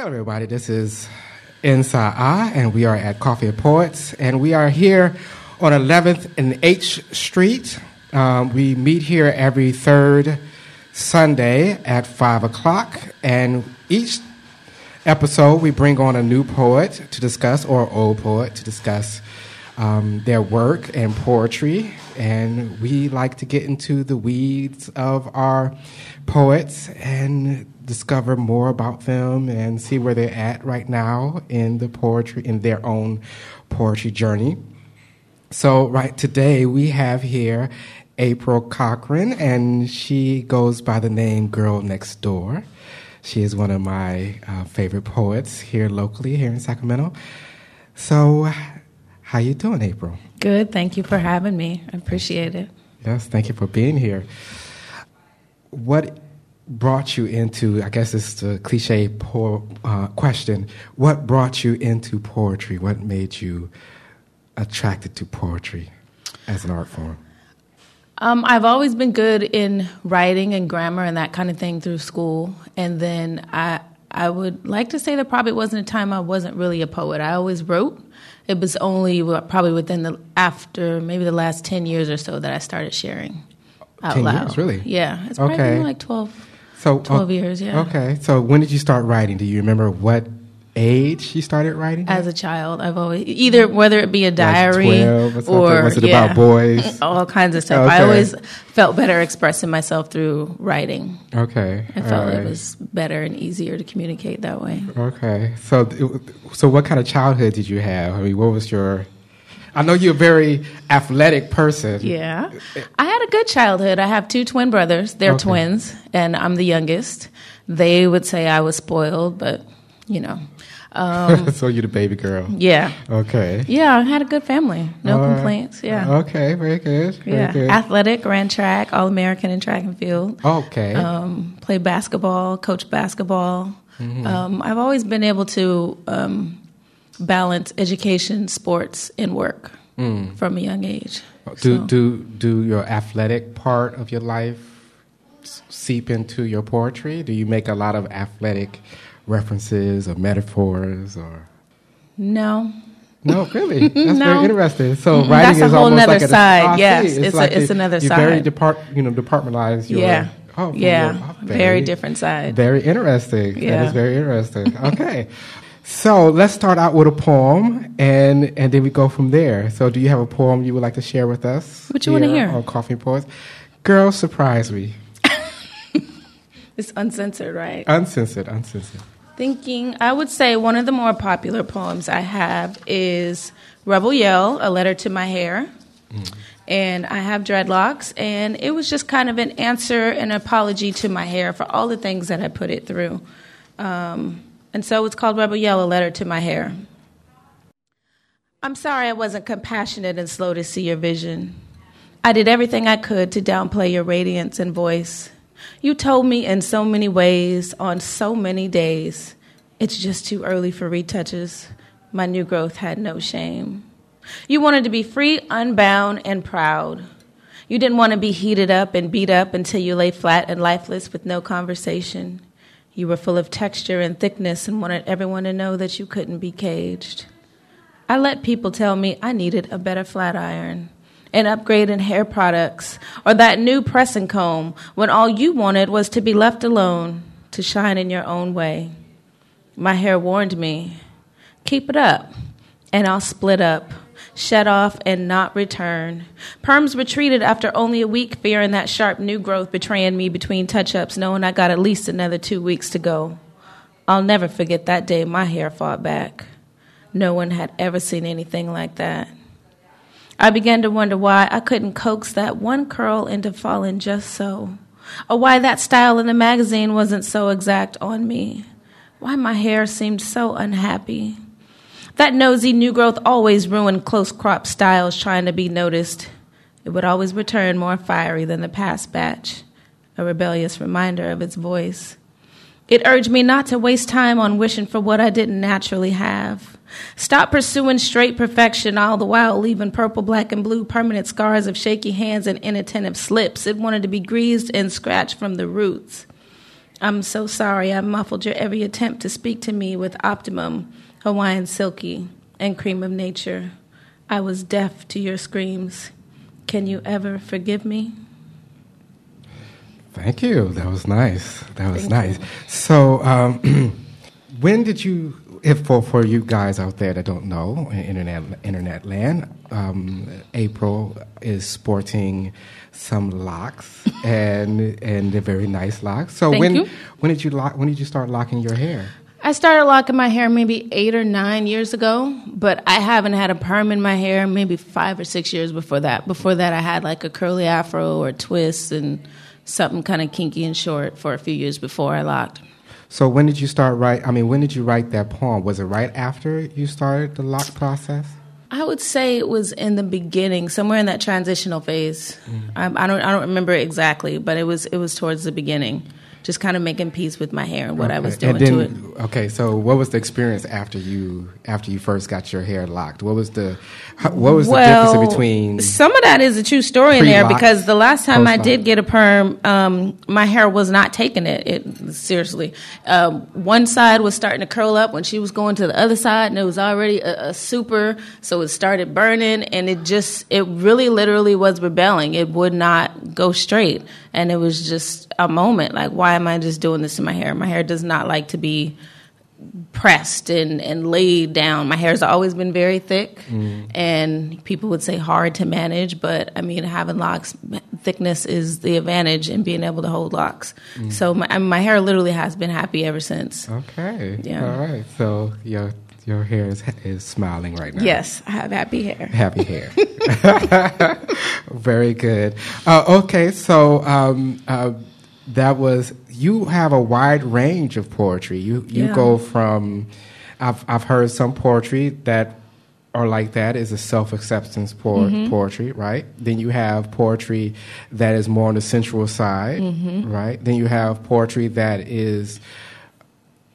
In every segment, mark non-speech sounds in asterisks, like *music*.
Hello, everybody. This is Inside and we are at Coffee and Poets, and we are here on 11th and H Street. Um, we meet here every third Sunday at 5 o'clock, and each episode we bring on a new poet to discuss, or old poet to discuss um, their work and poetry. And we like to get into the weeds of our poets and discover more about them and see where they're at right now in the poetry, in their own poetry journey. So, right today we have here April Cochran, and she goes by the name Girl Nexxt Door. She is one of my uh, favorite poets here locally, here in Sacramento. So, how you doing, April? Good. Thank you for having me. I appreciate it. Yes, thank you for being here. What brought you into? I guess it's the cliche po- uh, question. What brought you into poetry? What made you attracted to poetry as an art form? Um, I've always been good in writing and grammar and that kind of thing through school, and then I I would like to say there probably wasn't a time I wasn't really a poet. I always wrote. It was only probably within the after maybe the last ten years or so that I started sharing out 10 loud. years, really? Yeah, it's probably Okay. like twelve. So uh, 12 years, yeah. Okay. So when did you start writing? Do you remember what age you started writing? As a child, I've always either whether it be a diary 12 or or Was it yeah, about boys? *laughs* all kinds of stuff. I always felt better expressing myself through writing. Okay. I felt right. it was better and easier to communicate that way. Okay. So so what kind of childhood did you have? I mean, what was your I know you're a very athletic person. Yeah. I had a good childhood. I have two twin brothers. They're Okay. twins, and I'm the youngest. They would say I was spoiled, but, you know. Um, *laughs* so you're the baby girl. yeah. Okay. Yeah, I had a good family. No complaints. Yeah. Okay, very good. Very yeah. good. Athletic, ran track, All American in track and field. Okay. um, played basketball, coached basketball. Mm-hmm. Um, I've always been able to um, balance education, sports, and work from a young age. Mm. do So- do do your athletic part of your life seep into your poetry? Do you make a lot of athletic references or metaphors or no, No, really. *laughs* That's No. very interesting. So Mm, writing that's a is whole almost like a, side. See. Yes, it's a- it's another you very side. depart, you know, departmentalize your. yeah, Oh, yeah, your- oh, very, different side. Very interesting. Yeah. is very interesting. *laughs* Okay. So let's start out with a poem, and and then we go from there. So, do you have a poem you would like to share with us? What you wanna hear? on Coffee Poets? Girl, surprise me. *laughs* It's uncensored, right? Uncensored, uncensored. Thinking, I would say one of the more popular poems I have is Rebel Yell, A Letter to My Hair. And I have dreadlocks, and it was just kind of an answer, an apology to my hair for all the things that I put it through. Um, and so it's called Rebel Yell, A Letter to My Hair. I'm sorry I wasn't compassionate and slow to see your vision. I did everything I could to downplay your radiance and voice. You told me in so many ways, on so many days, it's just too early for retouches. My new growth had no shame. You wanted to be free, unbound, and proud. You didn't want to be heated up and beat up until you lay flat and lifeless with no conversation. You were full of texture and thickness and wanted everyone to know that you couldn't be caged. I let people tell me I needed a better flat iron, an upgrade in hair products, or that new pressing comb when all you wanted was to be left alone, to shine in your own way. My hair warned me keep it up, and I'll split up, shed off, and not return. Perms retreated after only a week, fearing that sharp new growth betraying me between touch ups, knowing I got at least another two weeks to go. I'll never forget that day my hair fought back. No one had ever seen anything like that. I began to wonder why I couldn't coax that one curl into falling just so, or why that style in the magazine wasn't so exact on me, why my hair seemed so unhappy. That nosy new growth always ruined close crop styles trying to be noticed. It would always return more fiery than the past batch, a rebellious reminder of its voice. It urged me not to waste time on wishing for what I didn't naturally have. Stop pursuing straight perfection, all the while leaving purple, black, and blue permanent scars of shaky hands and inattentive slips. It wanted to be greased and scratched from the roots. I'm so sorry I muffled your every attempt to speak to me with optimum, Hawaiian silky, and Creme of Nature. I was deaf to your screams. Can you ever forgive me? Thank you. That was nice. That was Thank nice. You. So, um, *clears throat* when did you, if for, for you guys out there that don't know, internet internet land, um, April is sporting some locks *laughs* and and they're very nice locks. So Thank when you. when did you lock, when did you start locking your hair? I started locking my hair maybe eight or nine years ago, but I haven't had a perm in my hair maybe five or six years before that. Before that, I had like a curly afro or twist and something kind of kinky and short for a few years before I locked. So when did you start write? I mean, when did you write that poem? Was it right after you started the lock process? I would say it was in the beginning, somewhere in that transitional phase. Mm. I, I, don't I don't remember exactly, but it was it was towards the beginning just kind of making peace with my hair and what okay. I was doing then, to it. Okay, so what was the experience after you after you first got your hair locked? What was the what was well, the difference between some of that is a true story in there because the last time I did get a perm, um, my hair was not taking it. It seriously, um, one side was starting to curl up when she was going to the other side, and it was already a, a super, so it started burning, and it just it really literally was rebelling. It would not go straight, and it was just a moment like, why am I just doing this to my hair? My hair does not like to be pressed and, and laid down. My hair's always been very thick, mm. and people would say hard to manage, but I mean, having locks, thickness is the advantage in being able to hold locks. Mm. So my, my hair literally has been happy ever since. Okay. Yeah. All right. So your your hair is is smiling right now. Yes, I have happy hair. Happy hair. *laughs* *laughs* Very good. Uh, okay, so um, uh, that was you have a wide range of poetry. You you yeah. go from I've I've heard some poetry that are like that is a self acceptance mm-hmm. poetry, right? Then you have poetry that is more on the sensual side, mm-hmm. right? Then you have poetry that is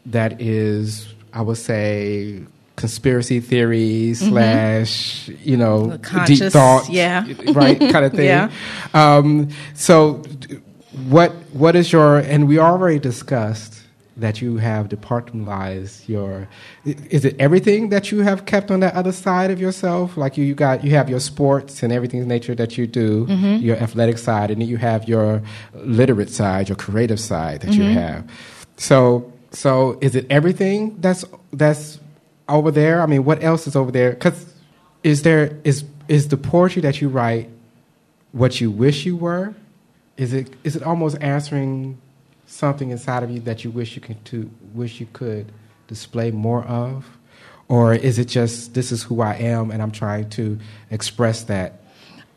that is I would say conspiracy theories mm-hmm. slash you know deep thought yeah right kind of *laughs* thing yeah. Um, so what what is your and we already discussed that you have departmentalized your is it everything that you have kept on that other side of yourself? Like you, you got you have your sports and everything's nature that you do mm-hmm. your athletic side and then you have your literate side your creative side that mm-hmm. you have. So so is it everything that's that's over there? I mean what else is over there? Because is there is is the poetry that you write what you wish you were is it is it almost answering something inside of you that you wish you could to wish you could display more of? Or is it just this is who I am and I'm trying to express that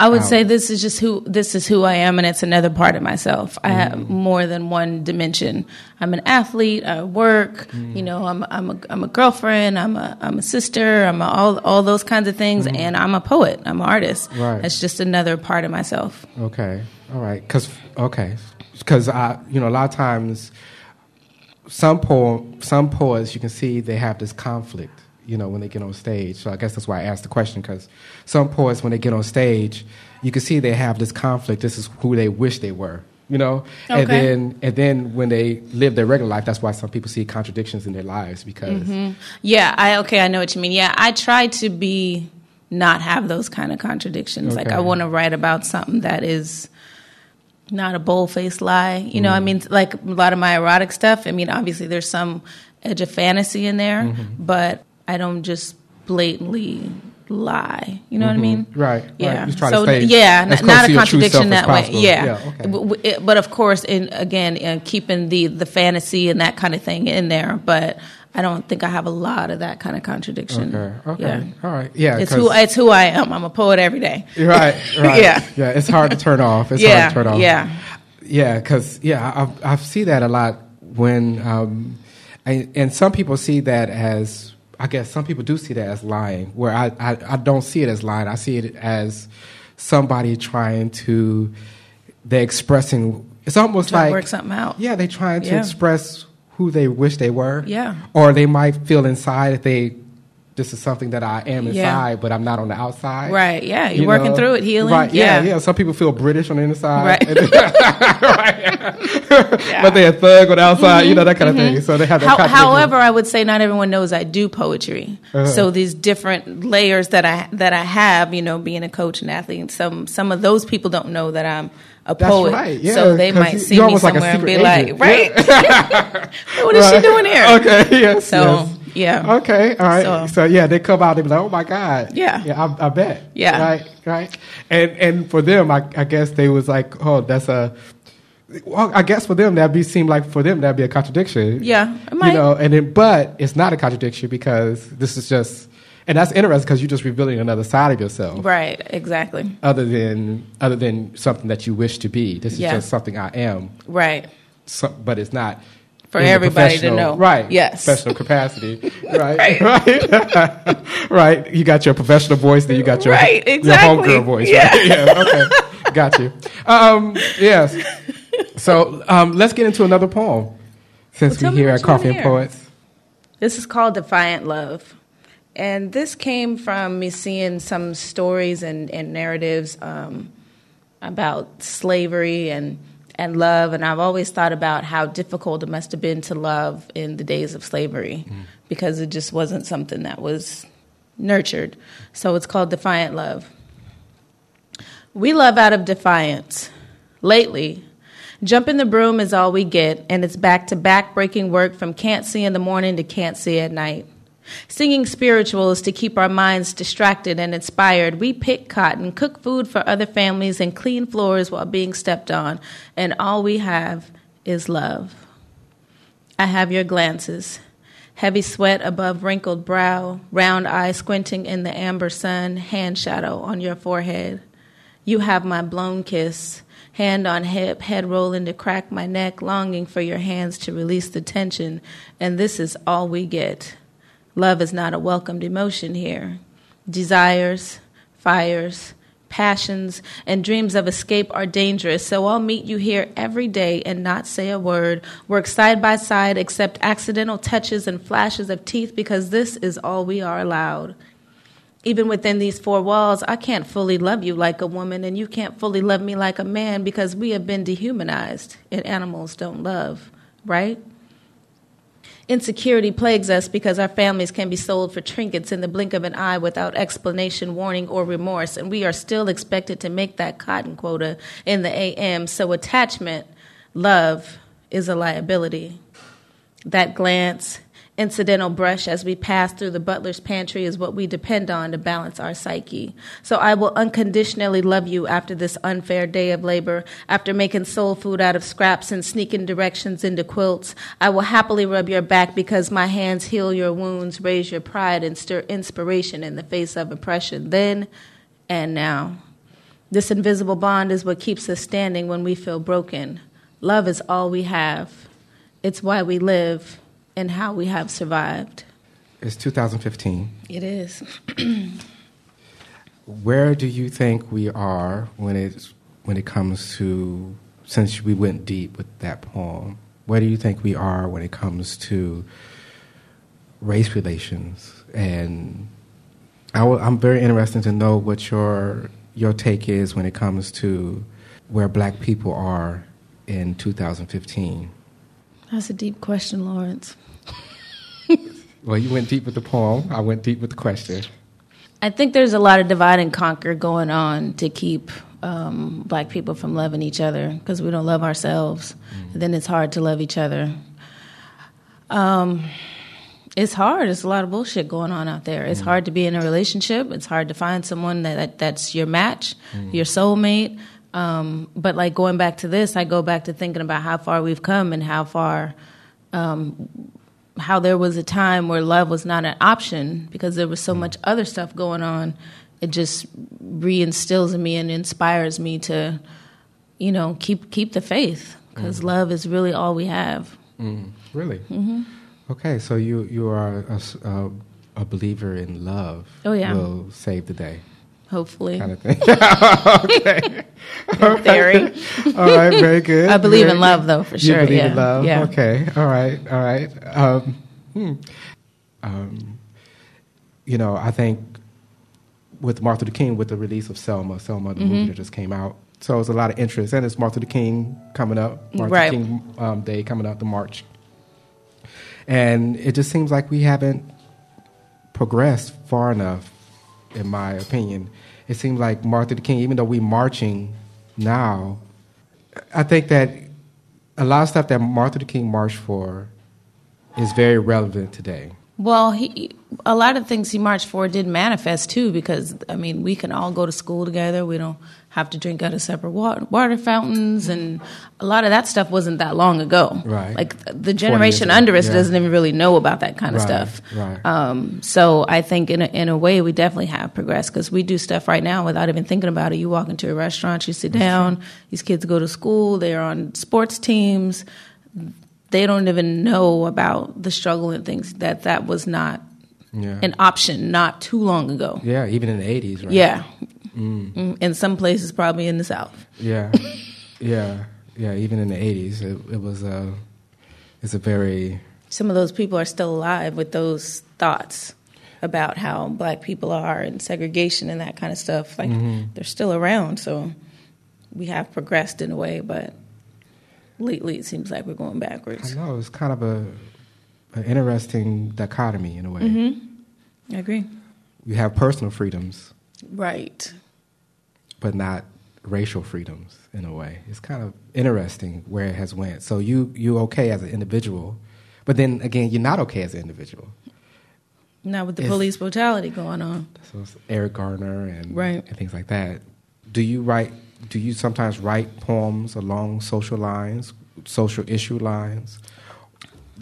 I would out. say this is just who this is who I am, and it's another part of myself. I have mm. more than one dimension. I'm an athlete. I work. Mm. You know, I'm I'm a I'm a girlfriend. I'm a I'm a sister. I'm a, all all those kinds of things, mm. and I'm a poet. I'm an artist. Right. It's just another part of myself. Okay. All right. Because okay, because I you know a lot of times some poem some poets you can see they have this conflict you know, when they get on stage. So I guess that's why I asked the question because some poets, when they get on stage, you can see they have this conflict. This is who they wish they were, you know. Okay. And then, and then when they live their regular life, that's why some people see contradictions in their lives because. Mm-hmm. Yeah, I okay, I know what you mean. Yeah, I try to be not have those kind of contradictions. Okay. Like I want to write about something that is not a bold faced lie. You know, mm. I mean, like a lot of my erotic stuff. I mean, obviously there's some edge of fantasy in there, mm-hmm. but I don't just blatantly lie. You know mm-hmm. what I mean? Right. Yeah. Right. So yeah, not, not a contradiction that way. Yeah. yeah okay. but, but, of course, in again, in keeping the the fantasy and that kind of thing in there, but. I don't think I have a lot of that kind of contradiction. Okay. Okay. Yeah. All right. Yeah. It's who it's who I am. I'm a poet every day. Right. *laughs* Right. yeah. Yeah. It's hard to turn off. It's yeah, hard to turn off. Yeah. Yeah. Because yeah, I I see that a lot when um, and, and some people see that as I guess some people do see that as lying, where I, I, I, don't see it as lying. I see it as somebody trying to, they're expressing, it's almost trying like. work something out. Yeah, they're trying to yeah. express who they wish they were. Yeah. Or they might feel inside that they this is something that I am inside, Yeah. but I'm not on the outside. Right. Yeah. You're You working know? through it, healing. Right. Yeah, Yeah. yeah. Some people feel British on the inside. Right. *laughs* right. But they're a thug on the outside, you know, that kind of thing. So they have that How, however, I would say not everyone knows I do poetry. Uh-huh. So these different layers that I that I have, you know, being a coach and athlete, some some of those people don't know that I'm a That's poet. right, yeah, so they might see me almost like somewhere and be secret like, agent. right? *laughs* *laughs* what is she doing here? Okay. Yes. So yes. Yeah. Okay, all right. So, So- yeah, they come out. They be like, "Oh my god." Yeah. yeah. I, I bet. Yeah. right, right. And and for them, I, I guess they was like, "Oh, that's a." Well, I guess for them that'd be seem like for them that'd be a contradiction. Yeah, you know. And then, but it's not a contradiction because this is just, and that's interesting because you're just revealing another side of yourself, Right. Exactly. other than other than something that you wish to be. This is Yeah. just something I am, Right. so, but it's not For in everybody to know. Right. Yes. Professional capacity. *laughs* Right. Right. *laughs* Right. *laughs* right. You got your professional voice, then you got your, Right, exactly. your homegirl voice. Yeah. Right. Yeah. Okay. got you. Um, yes. So um, let's get into another poem since Well, we're here at Coffee and hear. Poets. This is called Defiant Love. And this came from me seeing some stories and, and narratives um, about slavery and, and love. And I've always thought about how difficult it must have been to love in the days of slavery because it just wasn't something that was nurtured. So it's called Defiant Love. We love out of defiance. Lately, jump in the broom is all we get, and it's back to back breaking work from can't see in the morning to can't see at night. Singing spirituals to keep our minds distracted and inspired, we pick cotton, cook food for other families, and clean floors while being stepped on, and all we have is love. I have your glances. Heavy sweat above wrinkled brow, round eye squinting in the amber sun, hand shadow on your forehead. You have my blown kiss, hand on hip, head rolling to crack my neck, longing for your hands to release the tension, and this is all we get. Love is not a welcomed emotion here. Desires, fires, passions, and dreams of escape are dangerous, so I'll meet you here every day and not say a word, work side by side, accept accidental touches and flashes of teeth because this is all we are allowed. Even within these four walls, I can't fully love you like a woman, and you can't fully love me like a man because we have been dehumanized, and animals don't love, right? Insecurity plagues us because our families can be sold for trinkets in the blink of an eye without explanation, warning, or remorse, and we are still expected to make that cotton quota in the AM. So, attachment, love, is a liability. That glance, incidental brush as we pass through the butler's pantry is what we depend on to balance our psyche. So I will unconditionally love you after this unfair day of labor, after making soul food out of scraps and sneaking directions into quilts. I will happily rub your back because my hands heal your wounds, raise your pride, and stir inspiration in the face of oppression, then and now. This invisible bond is what keeps us standing when we feel broken. Love is all we have. It's why we live and how we have survived. It's 2015. It is. *clears throat* Where do you think we are when it's when it comes to since we went deep with that poem? Where do you think we are when it comes to race relations? And I w- I'm very interested to know what your your take is when it comes to where Black people are in 2015. That's a deep question, Lawrence. Well, you went deep with the poem. I went deep with the question. I think there's a lot of divide and conquer going on to keep um, black people from loving each other because we don't love ourselves. And then it's hard to love each other. Um, it's hard. It's a lot of bullshit going on out there. It's hard to be in a relationship. It's hard to find someone that, that that's your match, your soulmate. Um, but like going back to this, I go back to thinking about how far we've come and how far um, how there was a time where love was not an option because there was so much other stuff going on. It just reinstills in me and inspires me to, you know, keep keep the faith because love is really all we have. Mm, really? Mm-hmm. Okay, so you you are a believer in love. Oh, yeah. will save the day, Hopefully, kind of thing. *laughs* okay, *laughs* theory. all right, very good. *laughs* I believe Very in love, though, for You sure. believe yeah. in love. Yeah. Okay, all right, all right. Um, hmm. um, you know, I think with Martin Luther King, with the release of Selma, Selma, the movie that just came out, so there's a lot of interest, and it's Martin Luther King coming up, Martin Right. Luther King um, Day coming up, the March, and it just seems like we haven't progressed far enough, in my opinion. It seems like Martin Luther King, even though we're marching now, I think that a lot of stuff that Martin Luther King marched for is very relevant today. Well, he a lot of things he marched for did manifest too, because I mean, we can all go to school together. We don't have to drink out of separate water, water fountains, and a lot of that stuff wasn't that long ago. Right. Like the generation under us yeah. doesn't even really know about that kind of Right, stuff. right. Um, so I think in a, in a way we definitely have progressed because we do stuff right now without even thinking about it. You walk into a restaurant, you sit down. These kids go to school. They're on sports teams they don't even know about the struggle and things that that was not Yeah. an option not too long ago. yeah, even in the 80s, right? Yeah. Mm, In some places, probably in the South. Yeah. *laughs* yeah. Yeah, even in the 80s, it, it was a, it's a very, Some of those people are still alive with those thoughts about how black people are and segregation and that kind of stuff. Like they're still around, so we have progressed in a way, but lately it seems like we're going backwards. I know, it's kind of a, an interesting dichotomy in a way. Mm-hmm. I agree. You have personal freedoms, Right. But not racial freedoms in a way. It's kind of interesting where it has went. So you you okay as an individual, but then again, you're not okay as an individual. Now with the Is- police brutality going on. So it's Eric Garner and, Right. and things like that. Do you write? Do you sometimes write poems along social lines, social issue lines?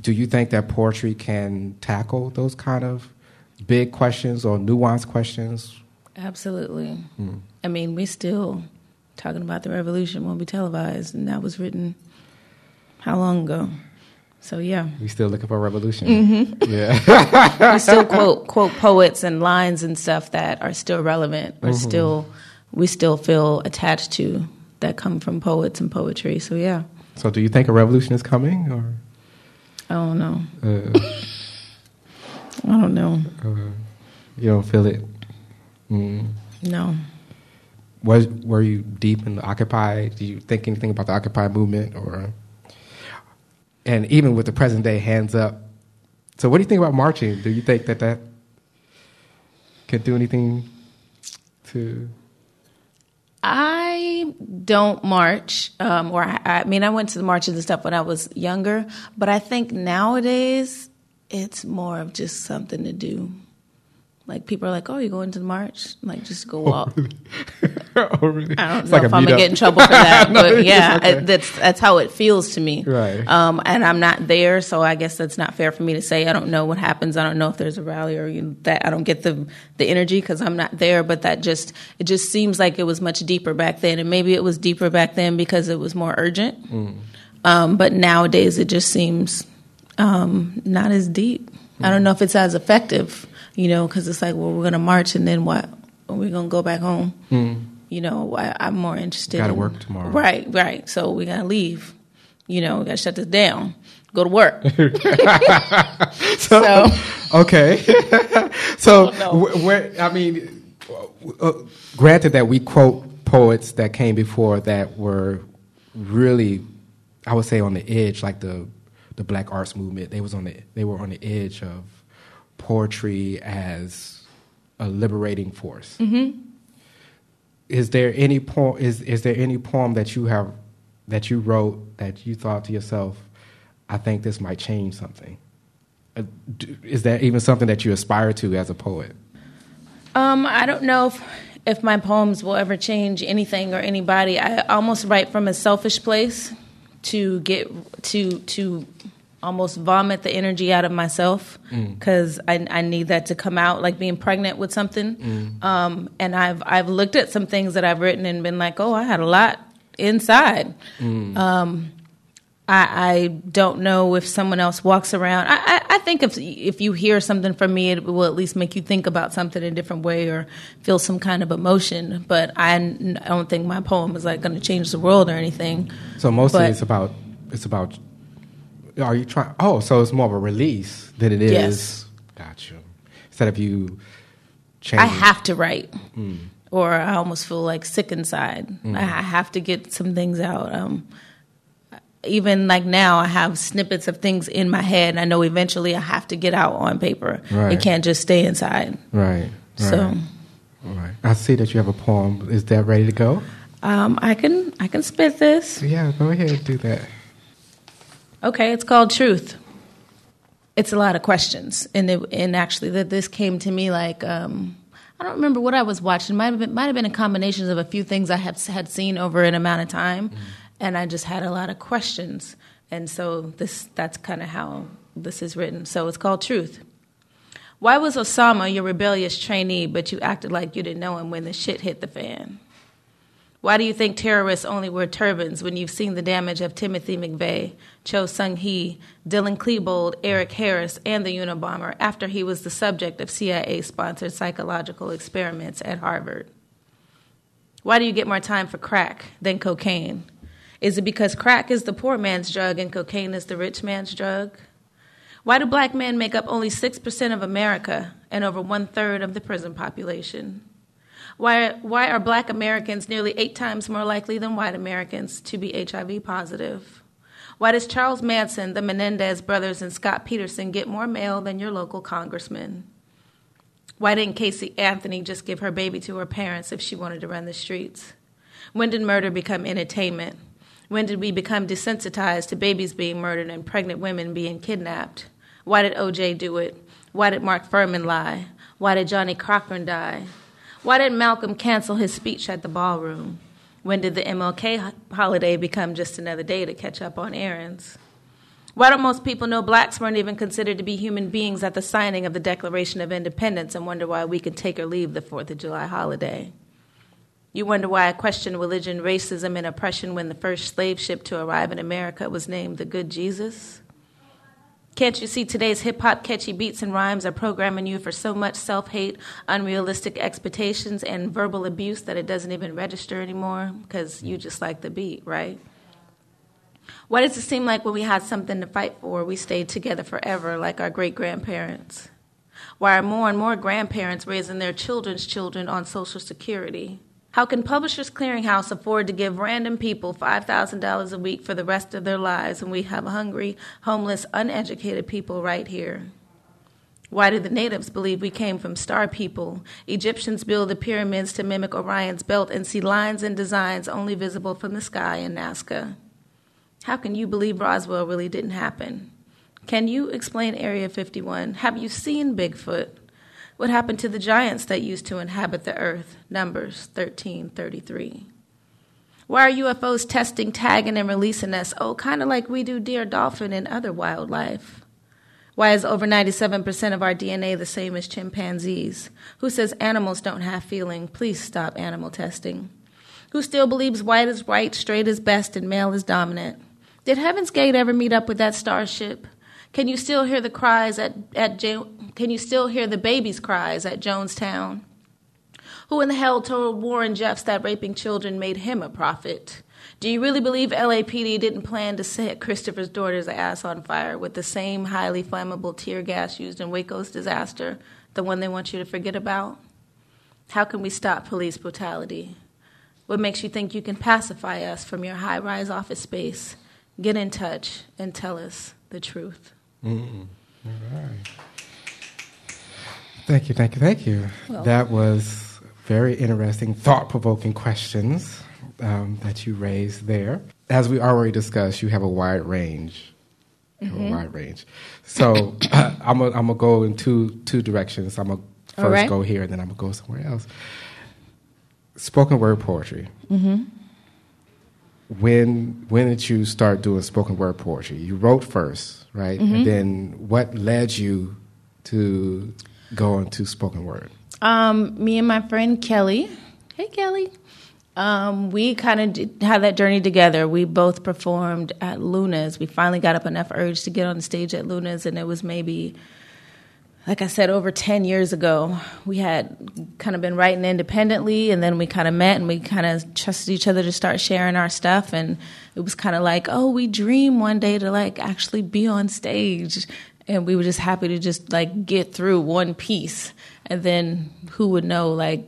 Do you think that poetry can tackle those kind of big questions or nuanced questions? Absolutely. Hmm. I mean, we're still talking about the revolution won't be televised, and that was written how long ago? So yeah, We still looking for a revolution. Mm-hmm. Yeah, *laughs* we still quote quote poets and lines and stuff that are still relevant, or still we still feel attached to that come from poets and poetry. So yeah, so, do you think a revolution is coming, or I don't know. uh, I don't know. uh, you don't feel it? Mm. No. Was were you deep in the Occupy? Do you think anything about the Occupy movement, or and even with the present day hands up? So, what do you think about marching? Do you think that that could do anything to? I don't march, um, or I, I mean, I went to the marches and stuff when I was younger, but I think nowadays it's more of just something to do. Like people are like, "Oh, you going to the march?" Like just go walk. *laughs* oh, really? I don't it's know like if I'm gonna meetup. get in trouble for that, *laughs* No, but yeah, okay. I- that's that's how it feels to me. Right. Um, and I'm not there, so I guess that's not fair for me to say. I don't know what happens. I don't know if there's a rally or you know, that. I don't get the the energy because I'm not there. But that just it just seems like it was much deeper back then, and maybe it was deeper back then because it was more urgent. Mm. Um, but nowadays it just seems um, not as deep. I don't know if it's as effective, you know, because it's like, well, we're going to march and then what? We're to go back home? You know, I, I'm more interested. Mm. Gotta in- work tomorrow. Right, right. So we got to leave. You know, we got to shut this down. Go to work. *laughs* *laughs* so, Okay. *laughs* so, know. wh- where, I mean, uh, granted that we quote poets that came before that were really, I would say, on the edge, like the the Black Arts Movement. They was on the they were on the edge of poetry as a liberating force. Mm-hmm. Is there any poem? Is is there any poem that you have that you wrote that you thought to yourself, I think this might change something? Uh, Is that even something that you aspire to as a poet? um, I don't know if, if my poems will ever change anything or anybody. I almost write from a selfish place to get to to almost vomit the energy out of myself because I, I need that to come out like being pregnant with something. Um, and I've I've looked at some things that I've written and been like, oh, I had a lot inside. Um, I, I don't know if someone else walks around. I, I, I think if if you hear something from me, it will at least make you think about something in a different way or feel some kind of emotion. But I, n- I don't think my poem is like going to change the world or anything. So mostly But- it's about it's about. Are you trying? Oh, so it's more of a release than it is. Yes. Got you. instead of you changing? I have to write, mm. or I almost feel like sick inside. Mm. I have to get some things out. Um, even like now, I have snippets of things in my head, and I know eventually I have to get out on paper. Right. It can't just stay inside. Right. right. So. Right. I see that you have a poem. Is that ready to go? Um, I can I can spit this. Yeah, go ahead and do that. Okay, it's called Truth. It's a lot of questions, and it, and actually, that this came to me like um, I don't remember what I was watching. Might have been, might have been a combination of a few things I had had seen over an amount of time, mm-hmm. and I just had a lot of questions, and so this that's kind of how this is written. So it's called Truth. Why was Osama your rebellious trainee, but you acted like you didn't know him when the shit hit the fan? Why do you think terrorists only wear turbans when you've seen the damage of Timothy McVeigh, Cho Seung-Hui, Dylan Klebold, Eric Harris, and the Unabomber after he was the subject of CIA sponsored psychological experiments at Harvard? Why do you get more time for crack than cocaine? Is it because crack is the poor man's drug and cocaine is the rich man's drug? Why do black men make up only 6% of America and over one third of the prison population? Why, why are black Americans nearly eight times more likely than white Americans to be HIV positive? Why does Charles Manson, the Menendez brothers, and Scott Peterson get more mail than your local congressman? Why didn't Casey Anthony just give her baby to her parents if she wanted to run the streets? When did murder become entertainment? When did we become desensitized to babies being murdered and pregnant women being kidnapped? Why did OJ do it? Why did Mark Fuhrman lie? Why did Johnnie Cochran die? Why didn't Malcolm cancel his speech at the ballroom? When did the MLK holiday become just another day to catch up on errands? Why don't most people know blacks weren't even considered to be human beings at the signing of the Declaration of Independence and wonder why we can take or leave the 4th of July holiday? You wonder why I question religion, racism, and oppression when the first slave ship to arrive in America was named the Good Jesus? Can't you see today's hip hop catchy beats and rhymes are programming you for so much self hate, unrealistic expectations, and verbal abuse that it doesn't even register anymore because you just like the beat, right? Why does it seem like when we had something to fight for, we stayed together forever like our great grandparents? Why are more and more grandparents raising their children's children on Social Security? How can Publishers Clearinghouse afford to give random people $5,000 a week for the rest of their lives when we have hungry, homeless, uneducated people right here? Why do the natives believe we came from star people? Egyptians build the pyramids to mimic Orion's belt and see lines and designs only visible from the sky in Nazca. How can you believe Roswell really didn't happen? Can you explain Area 51? Have you seen Bigfoot? What happened to the giants that used to inhabit the earth? Numbers 1333. Why are UFOs testing, tagging, and releasing us? Oh, kind of like we do deer, dolphin, and other wildlife. Why is over 97% of our DNA the same as chimpanzees? Who says animals don't have feeling? Please stop animal testing. Who still believes white is right, straight is best, and male is dominant? Did Heaven's Gate ever meet up with that starship? Can you still hear the cries at, at can you still hear the baby's cries at Jonestown? Who in the hell told Warren Jeffs that raping children made him a prophet? Do you really believe LAPD didn't plan to set Christopher Dorner's ass on fire with the same highly flammable tear gas used in Waco's disaster, the one they want you to forget about? How can we stop police brutality? What makes you think you can pacify us from your high rise office space? Get in touch and tell us the truth. Mm-mm. All right. Thank you, thank you, thank you. Well, that was very interesting, thought provoking questions um, that you raised there. As we already discussed, you have a wide range. Mm-hmm. A wide range. So uh, I'm gonna go in two two directions. I'm gonna first right. go here, and then I'm gonna go somewhere else. Spoken word poetry. Mm-hmm when when did you start doing spoken word poetry? You wrote first, right? Mm-hmm. And then what led you to go into spoken word? Um, me and my friend Kelly. Hey, Kelly. Um, we kind of had that journey together. We both performed at Luna's. We finally got up enough urge to get on the stage at Luna's, and it was maybe like I said, over 10 years ago, we had kind of been writing independently, and then we kind of met and we kind of trusted each other to start sharing our stuff. And it was kind of like, oh, we dream one day to like actually be on stage. and we were just happy to just like get through one piece and then who would know like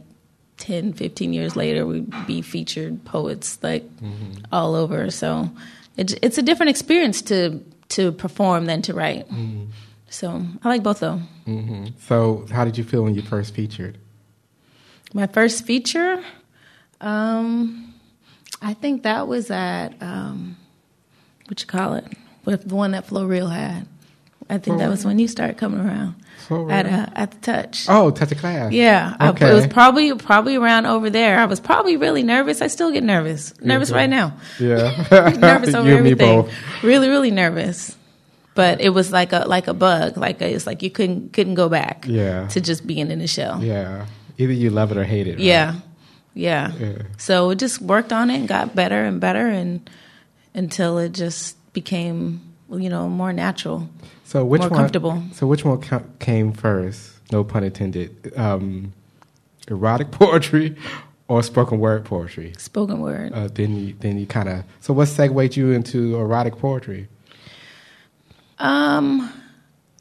10 15 years later we'd be featured poets like mm-hmm. all over so it, it's a different experience to to perform than to write mm-hmm. So i like both though mm-hmm. so how did you feel when you first featured my first feature um, i think that was at um, what you call it with the one that Flo Real had I think that was when you started coming around at uh, at the touch. Oh, touch of class. Yeah, okay. I, it was probably probably around over there. I was probably really nervous. I still get nervous. Nervous right now. Yeah, *laughs* nervous *laughs* over everything. Really, really nervous. But it was like a like a bug. Like a, it's like you couldn't couldn't go back. Yeah. To just being in the show. Yeah. Either you love it or hate it. Right? Yeah. yeah. Yeah. So it just worked on it and got better and better and until it just became you know more natural. So which more one? Comfortable. So which one came first? No pun intended. Um, erotic *laughs* poetry or spoken word poetry? Spoken word. Uh, then you then you kind of. So what segued you into erotic poetry? Um,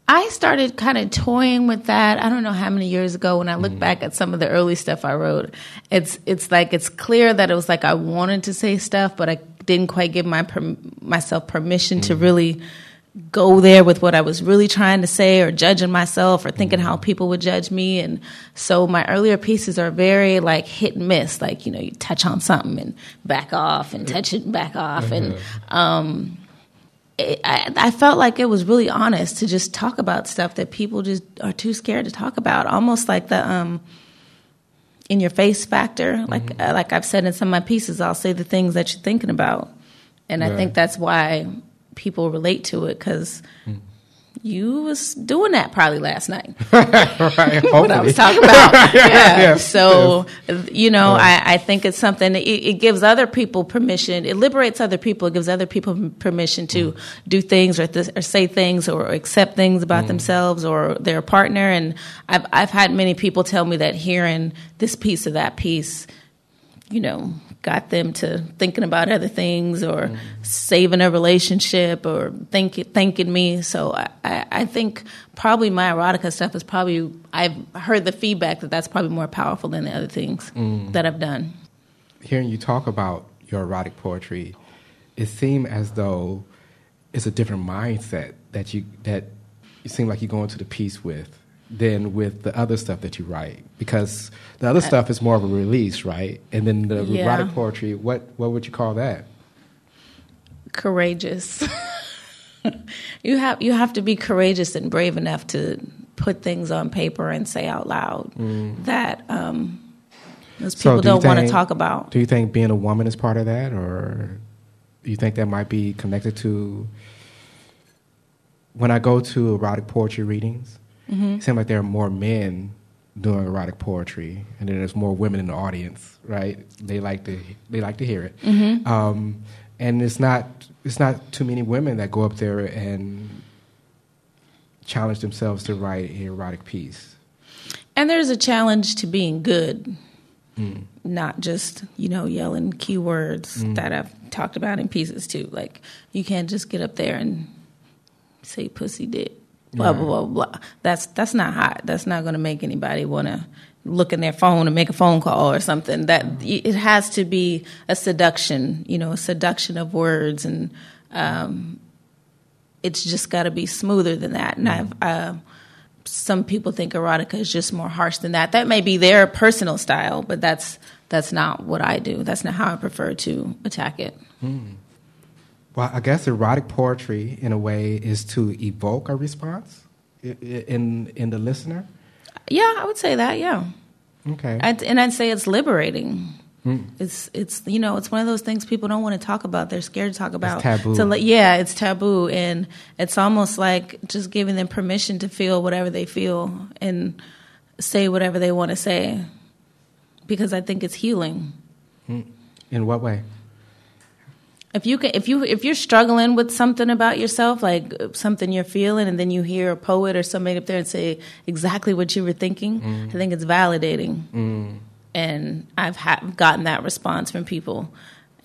I started kind of toying with that. I don't know how many years ago. When I look mm. back at some of the early stuff I wrote, it's it's like it's clear that it was like I wanted to say stuff, but I didn't quite give my per, myself permission mm. to really go there with what I was really trying to say or judging myself or thinking how people would judge me. And so my earlier pieces are very like hit and miss. Like, you know, you touch on something and back off and touch it and back off. And, mm-hmm. um, it, I, I, felt like it was really honest to just talk about stuff that people just are too scared to talk about. Almost like the, um, in your face factor. Like, mm-hmm. uh, like I've said in some of my pieces, I'll say the things that you're thinking about. And I think that's why people relate to it because mm. You was doing that probably last night. *laughs* right, what I was talking about. *laughs* yeah. So, yes. you know, I, I, think it's something, it, it, gives other people permission. It liberates other people. It gives other people permission to mm. do things or, th- or, say things or accept things about mm. themselves or their partner. And I've, I've had many people tell me that hearing this piece of that piece, you know, got them to thinking about other things or mm. saving a relationship or think, thanking me. So I, I, think probably my erotica stuff is probably, I've heard the feedback that that's probably more powerful than the other things mm. that I've done. Hearing you talk about your erotic poetry, it seemed as though it's a different mindset that you, that you seem like you go into the piece with than with the other stuff that you write because the other uh, stuff is more of a release, right? And then the yeah. erotic poetry, what what would you call that? Courageous. *laughs* you have you have to be courageous and brave enough to put things on paper and say out loud mm. that um, those people so do not want to talk about. Do you think being a woman is part of that, or do you think that might be connected to? When I go to erotic poetry readings, Mm-hmm. It seems like there are more men doing erotic poetry, and then there's more women in the audience. Right? They like to they like to hear it. Mm-hmm. Um, and it's not it's not too many women that go up there and challenge themselves to write an erotic piece. And there's a challenge to being good, mm. not just you know yelling keywords mm. that I've talked about in pieces too. Like you can't just get up there and say pussy dick blah blah blah blah. That's that's not hot. That's not going to make anybody want to look in their phone and make a phone call or something. That it has to be a seduction, you know, a seduction of words, and um, it's just got to be smoother than that. And I've. Uh, some people think erotica is just more harsh than that. That may be their personal style, but that's that's not what I do. That's not how I prefer to attack it. Mm. Well, I guess erotic poetry, in a way, is to evoke a response in in the listener. Yeah, I would say that. Yeah. Okay. I'd, and I'd say it's liberating. Mm. It's it's you know it's one of those things people don't want to talk about. They're scared to talk about. It's taboo. So, yeah, it's taboo, and it's almost like just giving them permission to feel whatever they feel and say whatever they want to say, because I think it's healing. Mm. In what way? If you can if you if you're struggling with something about yourself like something you're feeling and then you hear a poet or somebody up there and say exactly what you were thinking mm. i think it's validating mm. and i've ha- gotten that response from people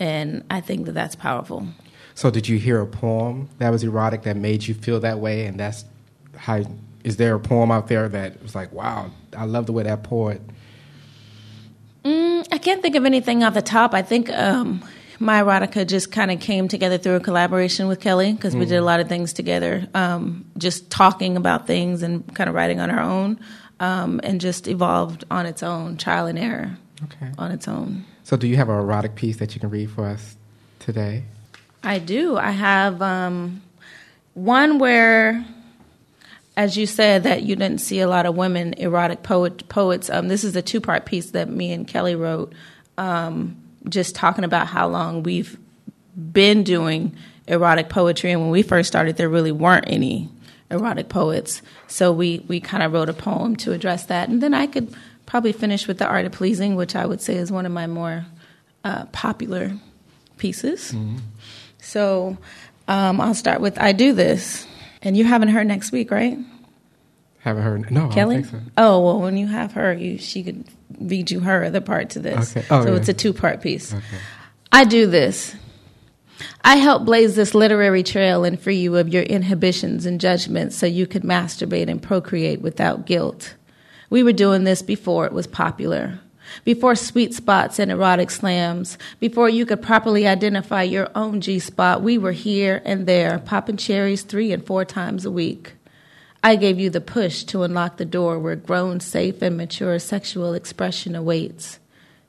and i think that that's powerful so did you hear a poem that was erotic that made you feel that way and that's how is there a poem out there that was like, wow, I love the way that poet. Mm, I can't think of anything off the top. I think um, my erotica just kind of came together through a collaboration with Kelly because mm. we did a mm. lot of things together, um, just talking about things and kind of writing on our own, um, and just evolved on its own, trial and error, okay. on its own. So, do you have an erotic piece that you can read for us today? I do. I have um, one where as you said that you didn't see a lot of women erotic poet, poets. Um, this is a two part piece that me and Kelly wrote, um, just talking about how long we've been doing erotic poetry. And when we first started, there really weren't any erotic poets. So we we kind of wrote a poem to address that. And then I could probably finish with the art of pleasing, which I would say is one of my more uh, popular pieces. Mm-hmm. So um, I'll start with I do this. And you haven't heard next week, right? Haven't heard. No, Kelly. So. Oh well, when you have her, you she could read you her other part to this. Okay. Oh, so yeah. it's a two part piece. Okay. I do this. I help blaze this literary trail and free you of your inhibitions and judgments so you could masturbate and procreate without guilt. We were doing this before it was popular before sweet spots and erotic slams, before you could properly identify your own G spot, we were here and there, popping cherries three and four times a week. I gave you the push to unlock the door where grown, safe, and mature sexual expression awaits.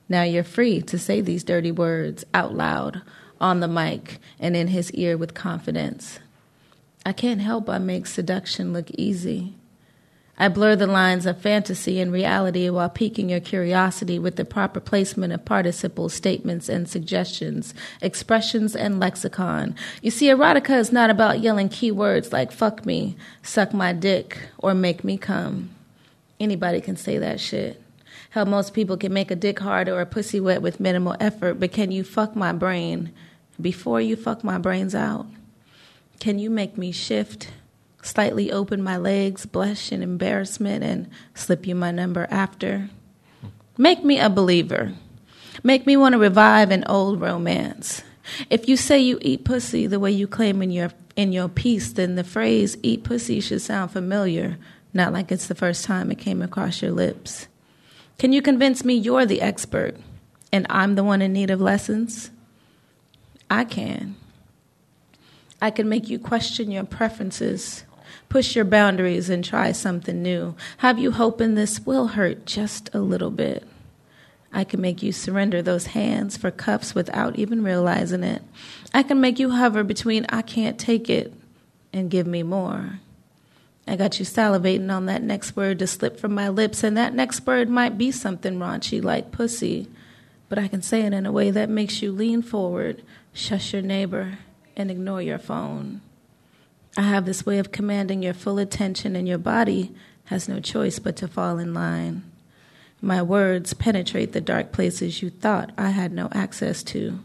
Now you're free to say these dirty words out loud, on the mic, and in his ear with confidence. I can't help but make seduction look easy. I blur the lines of fantasy and reality while piquing your curiosity with the proper placement of participle statements and suggestions, expressions and lexicon. You see, erotica is not about yelling keywords like fuck me, suck my dick, or make me come. Anybody can say that shit. Hell, most people can make a dick hard or a pussy wet with minimal effort, but can you fuck my brain before you fuck my brains out? Can you make me shift? Slightly open my legs, blush in embarrassment, and slip you my number after. Make me a believer. Make me want to revive an old romance. If you say you eat pussy the way you claim in your in your piece, then the phrase eat pussy should sound familiar, not like it's the first time it came across your lips. Can you convince me you're the expert and I'm the one in need of lessons? I can. I can make you question your preferences Push your boundaries and try something new. Have you hoping this will hurt just a little bit? I can make you surrender those hands for cups without even realizing it. I can make you hover between I can't take it and give me more. I got you salivating on that next word to slip from my lips, and that next word might be something raunchy like pussy, but I can say it in a way that makes you lean forward, shush your neighbor, and ignore your phone. I have this way of commanding your full attention, and your body has no choice but to fall in line. My words penetrate the dark places you thought I had no access to,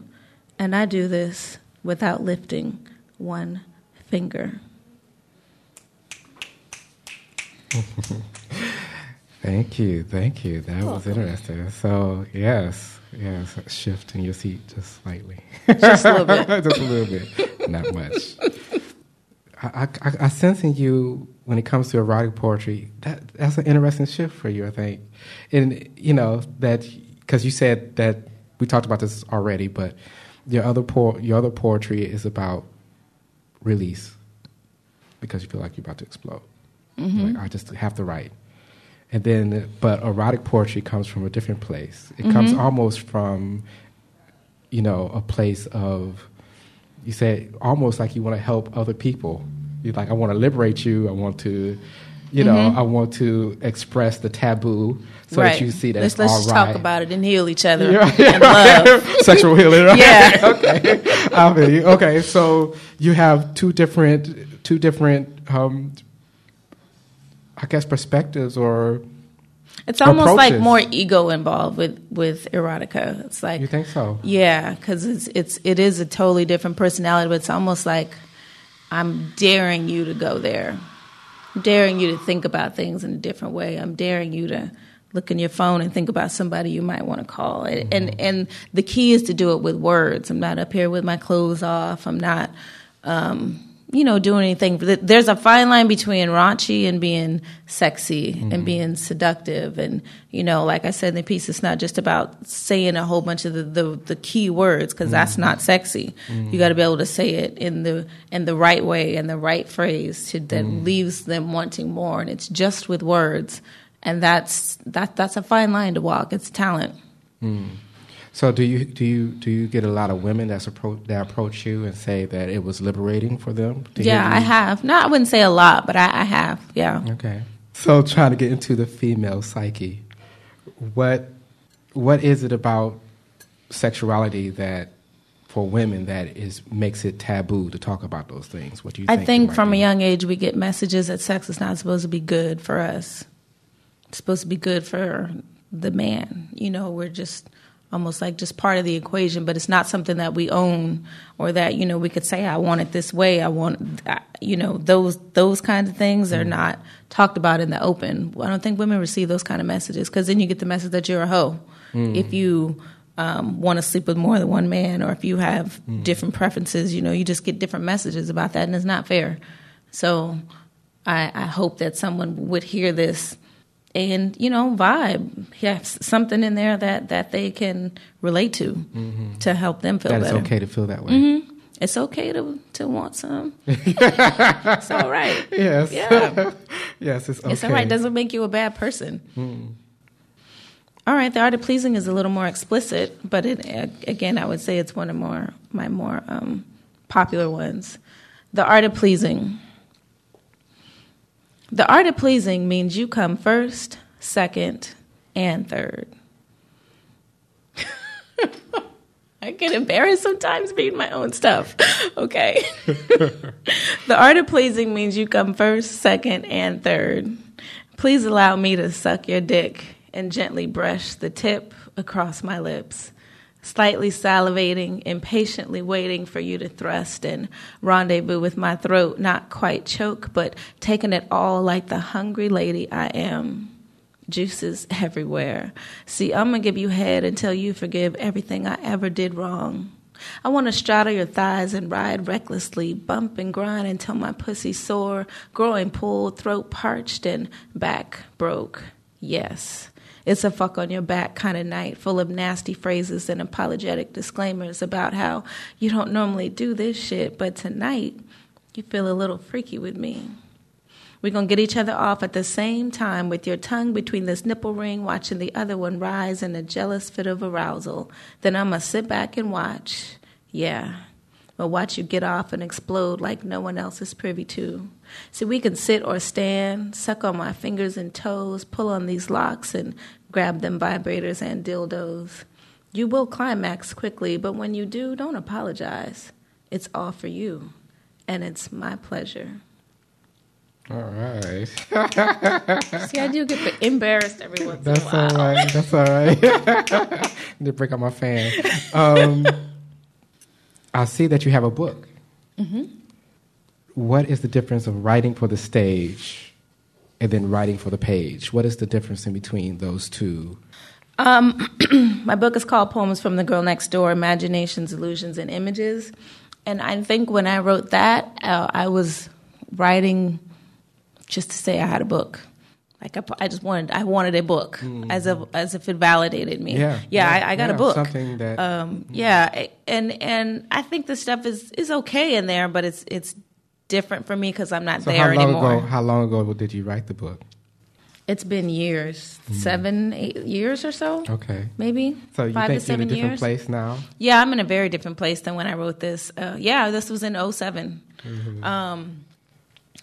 and I do this without lifting one finger. *laughs* thank you, thank you. That was interesting. So, yes, yes, shift in your seat just slightly. Just a little bit. *laughs* just a little bit, not much. *laughs* I, I, I sense in you when it comes to erotic poetry that that's an interesting shift for you. I think, and you know that because you said that we talked about this already, but your other po- your other poetry is about release because you feel like you're about to explode. Mm-hmm. Like, I just have to write, and then but erotic poetry comes from a different place. It mm-hmm. comes almost from you know a place of you said almost like you want to help other people. You're like, I want to liberate you. I want to, you know, mm-hmm. I want to express the taboo so right. that you see that let's, let's all right. talk about it and heal each other yeah. and *laughs* love. Sexual healing. Right? Yeah. *laughs* okay. I mean, okay. So you have two different, two different, um, I guess, perspectives or it's almost approaches. like more ego involved with with erotica. It's like you think so? Yeah, because it's it's it is a totally different personality, but it's almost like I'm daring you to go there, I'm daring you to think about things in a different way. I'm daring you to look in your phone and think about somebody you might want to call. Mm-hmm. And and the key is to do it with words. I'm not up here with my clothes off. I'm not. Um, you know, doing anything. There's a fine line between raunchy and being sexy mm-hmm. and being seductive. And, you know, like I said in the piece, it's not just about saying a whole bunch of the, the, the key words because mm-hmm. that's not sexy. Mm-hmm. You got to be able to say it in the in the right way and the right phrase to, that mm-hmm. leaves them wanting more. And it's just with words. And that's that that's a fine line to walk. It's talent. So do you do you do you get a lot of women that's appro- that approach you and say that it was liberating for them? yeah, I have. No, I wouldn't say a lot, but I, I have. Yeah. Okay. So trying to get into the female psyche, what what is it about sexuality that for women that is makes it taboo to talk about those things? What do you? I think, think from a young age we get messages that sex is not supposed to be good for us. It's supposed to be good for the man. You know, we're just almost like just part of the equation, but it's not something that we own or that you know we could say I want it this way. I want you know those those kinds of things are mm. not talked about in the open. I don't think women receive those kind of messages because then you get the message that you're a hoe mm. if you. Um, want to sleep with more than one man, or if you have mm. different preferences, you know, you just get different messages about that, and it's not fair. So, I, I hope that someone would hear this and you know vibe. Yeah something in there that that they can relate to mm-hmm. to help them feel that better. it's okay to feel that way. Mm-hmm. it's okay to to want some. *laughs* It's all right. Yes. Yeah. *laughs* Yes it's okay it's all right. doesn't make you a bad person. Mm. all right. The art of pleasing is a little more explicit but it again i would say it's one of more my more um, popular ones. The art of pleasing the art of pleasing means you come first, second, and third. *laughs* I get embarrassed sometimes reading my own stuff. Okay. *laughs* the art of pleasing means you come first, second, and third. Please allow me to suck your dick and gently brush the tip across my lips slightly salivating, impatiently waiting for you to thrust and rendezvous with my throat, not quite choke, but taking it all like the hungry lady I am. Juices everywhere. See, I'm gonna give you head until you forgive everything I ever did wrong. I want to straddle your thighs and ride recklessly, bump and grind until my pussy sore, growing pulled, throat parched, and back broke. Yes. It's a fuck on your back kind of night, full of nasty phrases and apologetic disclaimers about how you don't normally do this shit, but tonight you feel a little freaky with me. We're going to get each other off at the same time with your tongue between this nipple ring, watching the other one rise in a jealous fit of arousal. Then I'm going to sit back and watch. Yeah. But watch you get off and explode like no one else is privy to. See, we can sit or stand, suck on my fingers and toes, pull on these locks, and grab them vibrators and dildos. You will climax quickly, but when you do, don't apologize. It's all for you, and it's my pleasure. All right. See, I do get embarrassed every once That's in a while. All right. That's all right. *laughs* Need to break out my fan. Um, I see that you have a book. Mm-hmm. What is the difference of writing for the stage and then writing for the page. What is the difference in between those two? Um, *clears throat* my book is called Poems from the Girl Next Door Imaginations, Illusions, and Images. And I think when I wrote that, uh, I was writing just to say I had a book. Like I, I just wanted, I wanted a book mm-hmm. as if as if it validated me. Yeah, yeah, yeah I, I, got yeah, a book. Something that, um, yeah, and and I think the stuff is is okay in there, but it's it's different for me because I'm not so there how long anymore. Ago, how long ago did you write the book? It's been years, mm. seven, eight years or so. Okay, maybe. So you five think to seven you're in a different years. place now? Yeah, I'm in a very different place than when I wrote this. Uh, yeah, this was in 7 mm-hmm. um,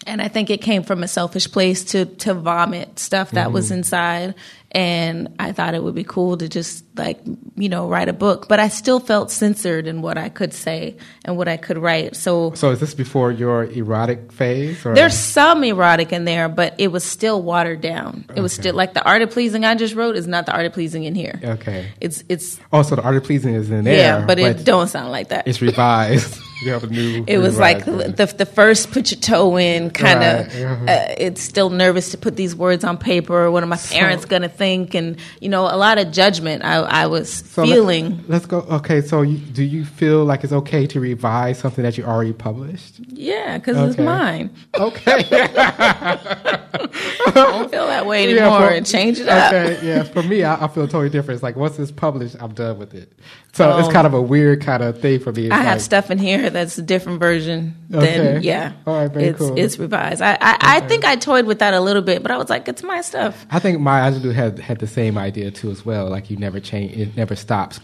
and I think it came from a selfish place to to vomit stuff that mm-hmm. was inside and I thought it would be cool to just like you know write a book, but I still felt censored in what I could say and what I could write. So, so is this before your erotic phase? Or? There's some erotic in there, but it was still watered down. It okay. was still like the art of pleasing I just wrote is not the art of pleasing in here. Okay, it's it's oh, the art of pleasing is in there. Yeah, but, but it don't sound like that. It's revised. *laughs* You have a new. It was like the, the first put your toe in kind of. Right. Uh, it's still nervous to put these words on paper. What are my parents gonna think? And you know, a lot of judgment. I, I was So feeling. let's go. Okay, so you, do you feel like it's okay to revise something that you already published? yeah, because it's mine. Okay. *laughs* *laughs* I don't feel that way Yeah, anymore. for- and change it up. Okay, yeah. For me, I, I feel totally different. It's like once it's published, I'm done with it. So it's Oh. kind of a weird kind of thing for me. It's I have stuff in here that's a different version Okay. than yeah. All right, very it's cool. it's revised. I I, I think I toyed with that a little bit, but I was like, it's my stuff. I think Maya Angelou had had the same idea too as well. Like you never change, it never stops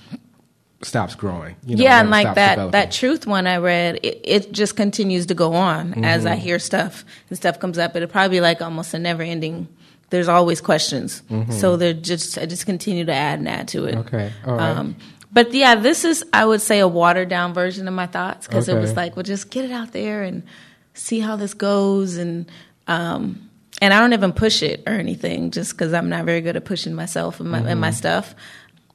stops growing. You know, yeah, and like that developing. that truth one I read, it, it just continues to go on as Mm-hmm. I hear stuff and stuff comes up. It'll probably be like almost a never ending. There's always questions, so they're just I just continue to add and add to it. Mm-hmm. Okay, all right. Um, but yeah, this is I would say a watered down version of my thoughts because it was like, well, just get it out there and see how this goes, and um, and I don't even push it or anything, just because I'm not very good at pushing myself and my, Mm-hmm. my stuff.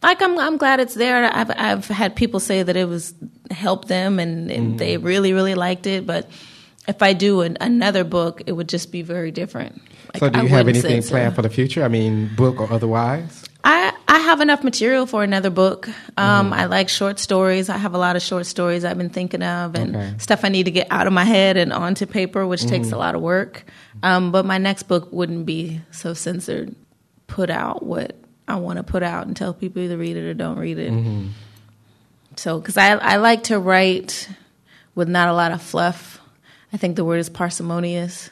Like I'm, I'm glad it's there. I've, I've had people say that it was helped them and, and they Mm-hmm. really, really liked it. But if I do an, another book, it would just be very different. Like, so do you have anything planned so. for the future? I mean, book or otherwise? I, I have enough material for another book. Um, Mm-hmm. I like short stories. I have a lot of short stories I've been thinking of and Okay. stuff I need to get out of my head and onto paper, which takes Mm-hmm. a lot of work. Um, but my next book wouldn't be so censored. Put out what I want to put out and tell people either read it or don't read it. Mm-hmm. So, because I, I like to write with not a lot of fluff. I think the word is parsimonious,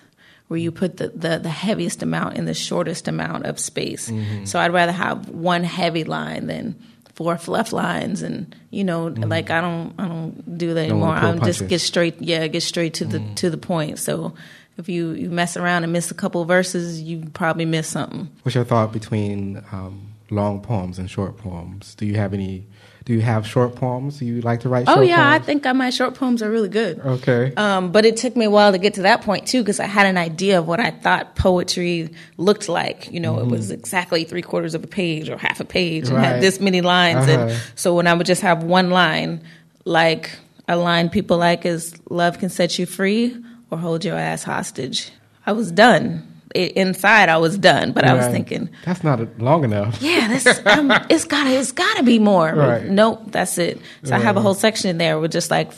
where you put the, the, the heaviest amount in the shortest amount of space. Mm-hmm. So I'd rather have one heavy line than four fluff lines, and you know, like I don't I don't do that Mm-hmm. Anymore. I'm just punches. Mm-hmm. get straight, yeah, get straight to the to the point. So if you you mess around and miss a couple verses, you probably miss something. What's your thought between um, long poems and short poems? Do you have any? Do you have short poems? Do you like to write? Short poems? Oh yeah, I think my short poems are really good. Okay. Um, but it took me a while to get to that point too, because I had an idea of what I thought poetry looked like. You know, it was exactly three quarters of a page or half a page, and Mm-hmm. Right. had this many lines. Uh-huh. And so when I would just have one line, like a line people like is "Love can set you free or hold your ass hostage," I was done. Inside, I was done, but I was thinking, that's not long enough. *laughs* yeah, this um, it's gotta it's gotta be more. Right. Nope, that's it. So I have a whole section in there with just like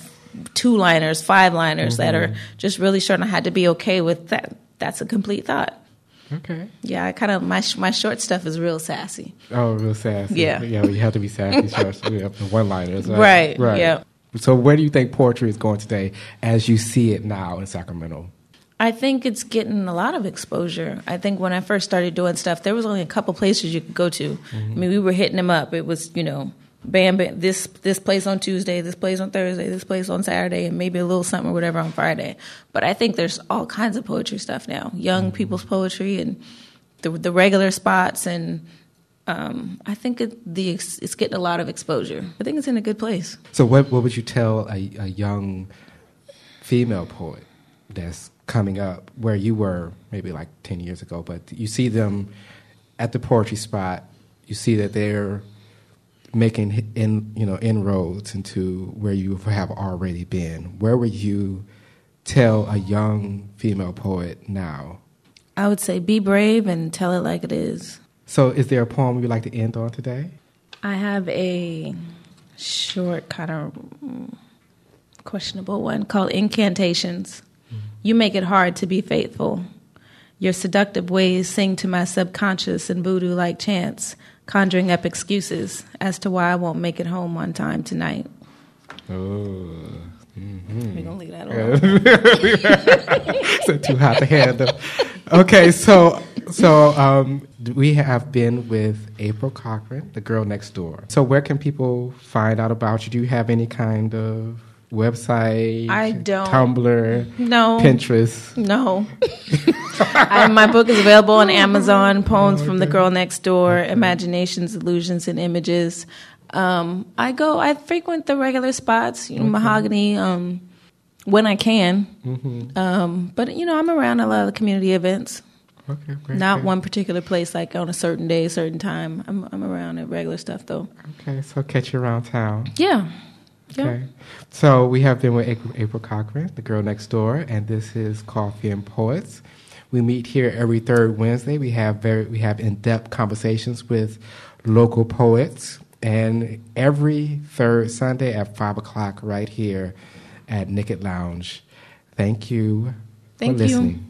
two liners, five liners that Mm-hmm. are just really short. And I had to be okay with that. That's a complete thought. Okay. Yeah, I kind of my my short stuff is real sassy. Oh, real sassy. Yeah. Yeah, you have to be sassy. *laughs* short, yeah, the one-liners. Right. Right, Right. yeah. So, where do you think poetry is going today, as you see it now in Sacramento? I think it's getting a lot of exposure. I think when I first started doing stuff, there was only a couple places you could go to. I mean, we were hitting them up. It was, you know, bam, bam, this this place on Tuesday, this place on Thursday, this place on Saturday, and maybe a little something or whatever on Friday. But I think there's all kinds of poetry stuff now, young people's poetry and the the regular spots, and um, I think it, the it's getting a lot of exposure. I think it's in a good place. So, what what would you tell a, a young female poet that's coming up, where you were maybe like ten years ago, but you see them at the poetry spot, you see that they're making in you know inroads into where you have already been. Where would you tell a young female poet now? I would say be brave and tell it like it is. So, is there a poem you'd like to end on today? I have a short, kind of mm, questionable one called Incantations. You make it hard to be faithful. Your seductive ways sing to my subconscious in voodoo like chants, conjuring up excuses as to why I won't make it home on time tonight. Oh, We're going to leave that alone. *laughs* so too hot to handle. Okay, so so um, we have been with April Cochran, the girl next door. So where can people find out about you? Do you have any kind of website? I don't. Tumblr, No. Pinterest. No. *laughs* I, my book is available on Amazon. Poems from the Girl Next Door, Imaginations, Illusions, and Images. Um, I go. I frequent the regular spots, you know, Mahogany, um, when I can. Mm-hmm. Um, but you know, I'm around a lot of the community events. Okay, great. Not great. one particular place, like on a certain day, certain time. I'm I'm around at regular stuff though. Okay, so catch you around town. Yeah. Yeah. Okay. So we have been with April, April Cochran, the girl next door, and this is Coffee and Poets. We meet here every third Wednesday. We have very we have in depth conversations with local poets, and every third Sunday at five o'clock right here at Naked Lounge. Thank you Thank for you. listening.